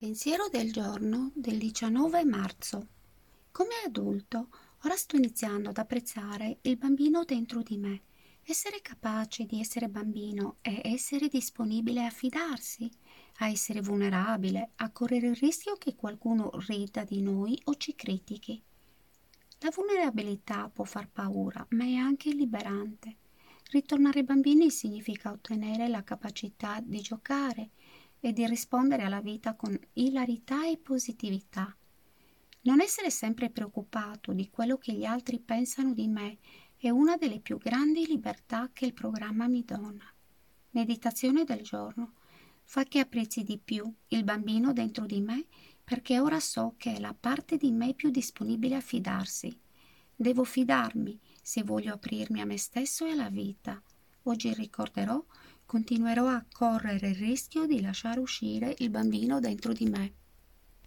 Pensiero del giorno del 19 marzo. Come adulto, ora sto iniziando ad apprezzare il bambino dentro di me. Essere capace di essere bambino è essere disponibile a fidarsi, a essere vulnerabile, a correre il rischio che qualcuno rida di noi o ci critichi. La vulnerabilità può far paura, ma è anche liberante. Ritornare bambini significa ottenere la capacità di giocare, e di rispondere alla vita con ilarità e positività. Non essere sempre preoccupato di quello che gli altri pensano di me è una delle più grandi libertà che il programma mi dona. Meditazione del giorno. Fa che apprezzi di più il bambino dentro di me perché ora so che è la parte di me più disponibile a fidarsi. Devo fidarmi se voglio aprirmi a me stesso e alla vita. Oggi ricorderò continuerò a correre il rischio di lasciare uscire il bambino dentro di me.